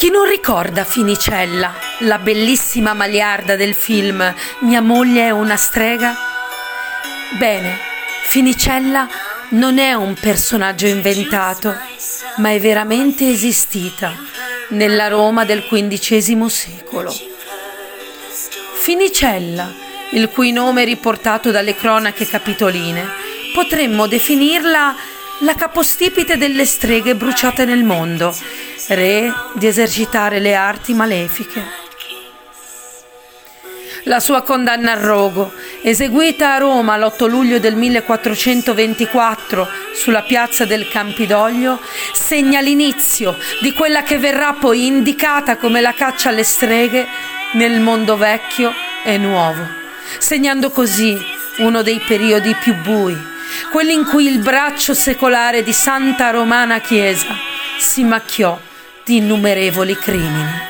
Chi non ricorda Finicella, la bellissima maliarda del film Mia moglie è una strega? Bene, Finicella non è un personaggio inventato, ma è veramente esistita nella Roma del XV secolo. Finicella, il cui nome è riportato dalle cronache capitoline, potremmo definirla la capostipite delle streghe bruciate nel mondo, re di esercitare le arti malefiche. La sua condanna al rogo, eseguita a Roma l'8 luglio del 1424 sulla piazza del Campidoglio, segna l'inizio di quella che verrà poi indicata come la caccia alle streghe nel mondo vecchio e nuovo, segnando così uno dei periodi più bui, quelli in cui il braccio secolare di Santa Romana Chiesa si macchiò di innumerevoli crimini.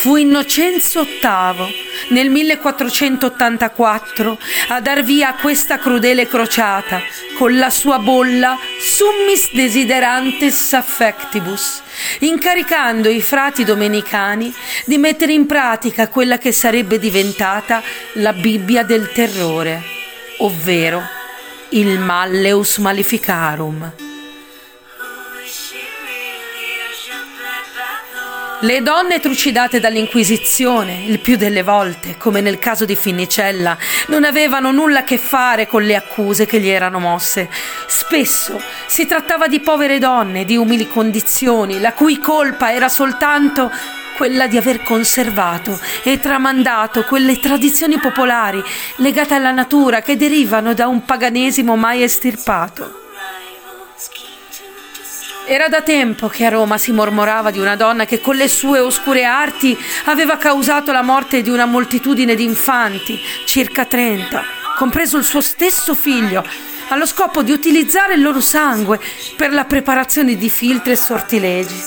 Fu Innocenzo VIII nel 1484 a dar via a questa crudele crociata con la sua bolla Summis Desiderantes Affectibus, incaricando i frati domenicani di mettere in pratica quella che sarebbe diventata la Bibbia del terrore, ovvero il Malleus Maleficarum. Le donne trucidate dall'Inquisizione, il più delle volte, come nel caso di Finnicella, non avevano nulla a che fare con le accuse che gli erano mosse. Spesso si trattava di povere donne di umili condizioni, la cui colpa era soltanto quella di aver conservato e tramandato quelle tradizioni popolari legate alla natura che derivano da un paganesimo mai estirpato. Era da tempo che a Roma si mormorava di una donna che con le sue oscure arti aveva causato la morte di una moltitudine di infanti, circa 30, compreso il suo stesso figlio, allo scopo di utilizzare il loro sangue per la preparazione di filtri e sortilegi.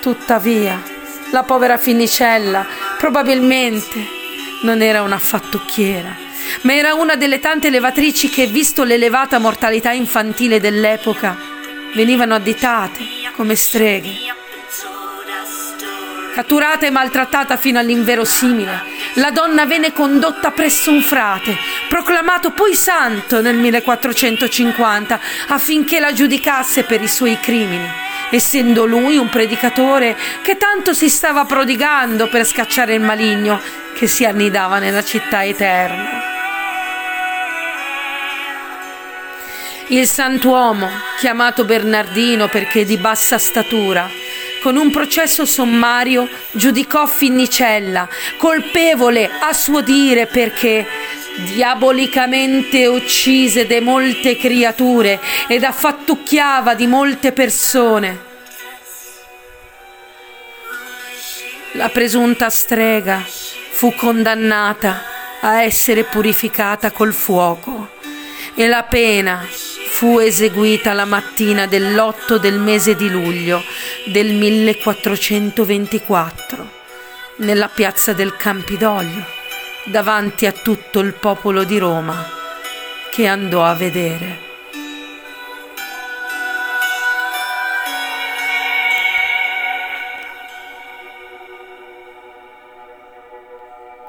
Tuttavia, la povera Finicella probabilmente non era una fattucchiera, ma era una delle tante levatrici che, visto l'elevata mortalità infantile dell'epoca, venivano additate come streghe. Catturata e maltrattata fino all'inverosimile, la donna venne condotta presso un frate, proclamato poi santo nel 1450, affinché la giudicasse per i suoi crimini, essendo lui un predicatore che tanto si stava prodigando per scacciare il maligno che si annidava nella città eterna. Il santuomo, chiamato Bernardino perché di bassa statura, con un processo sommario giudicò Finnicella colpevole a suo dire perché diabolicamente uccise de molte creature ed affattucchiava di molte persone. La presunta strega fu condannata a essere purificata col fuoco e la pena fu eseguita la mattina dell'8 del mese di luglio del 1424 nella piazza del Campidoglio davanti a tutto il popolo di Roma che andò a vedere.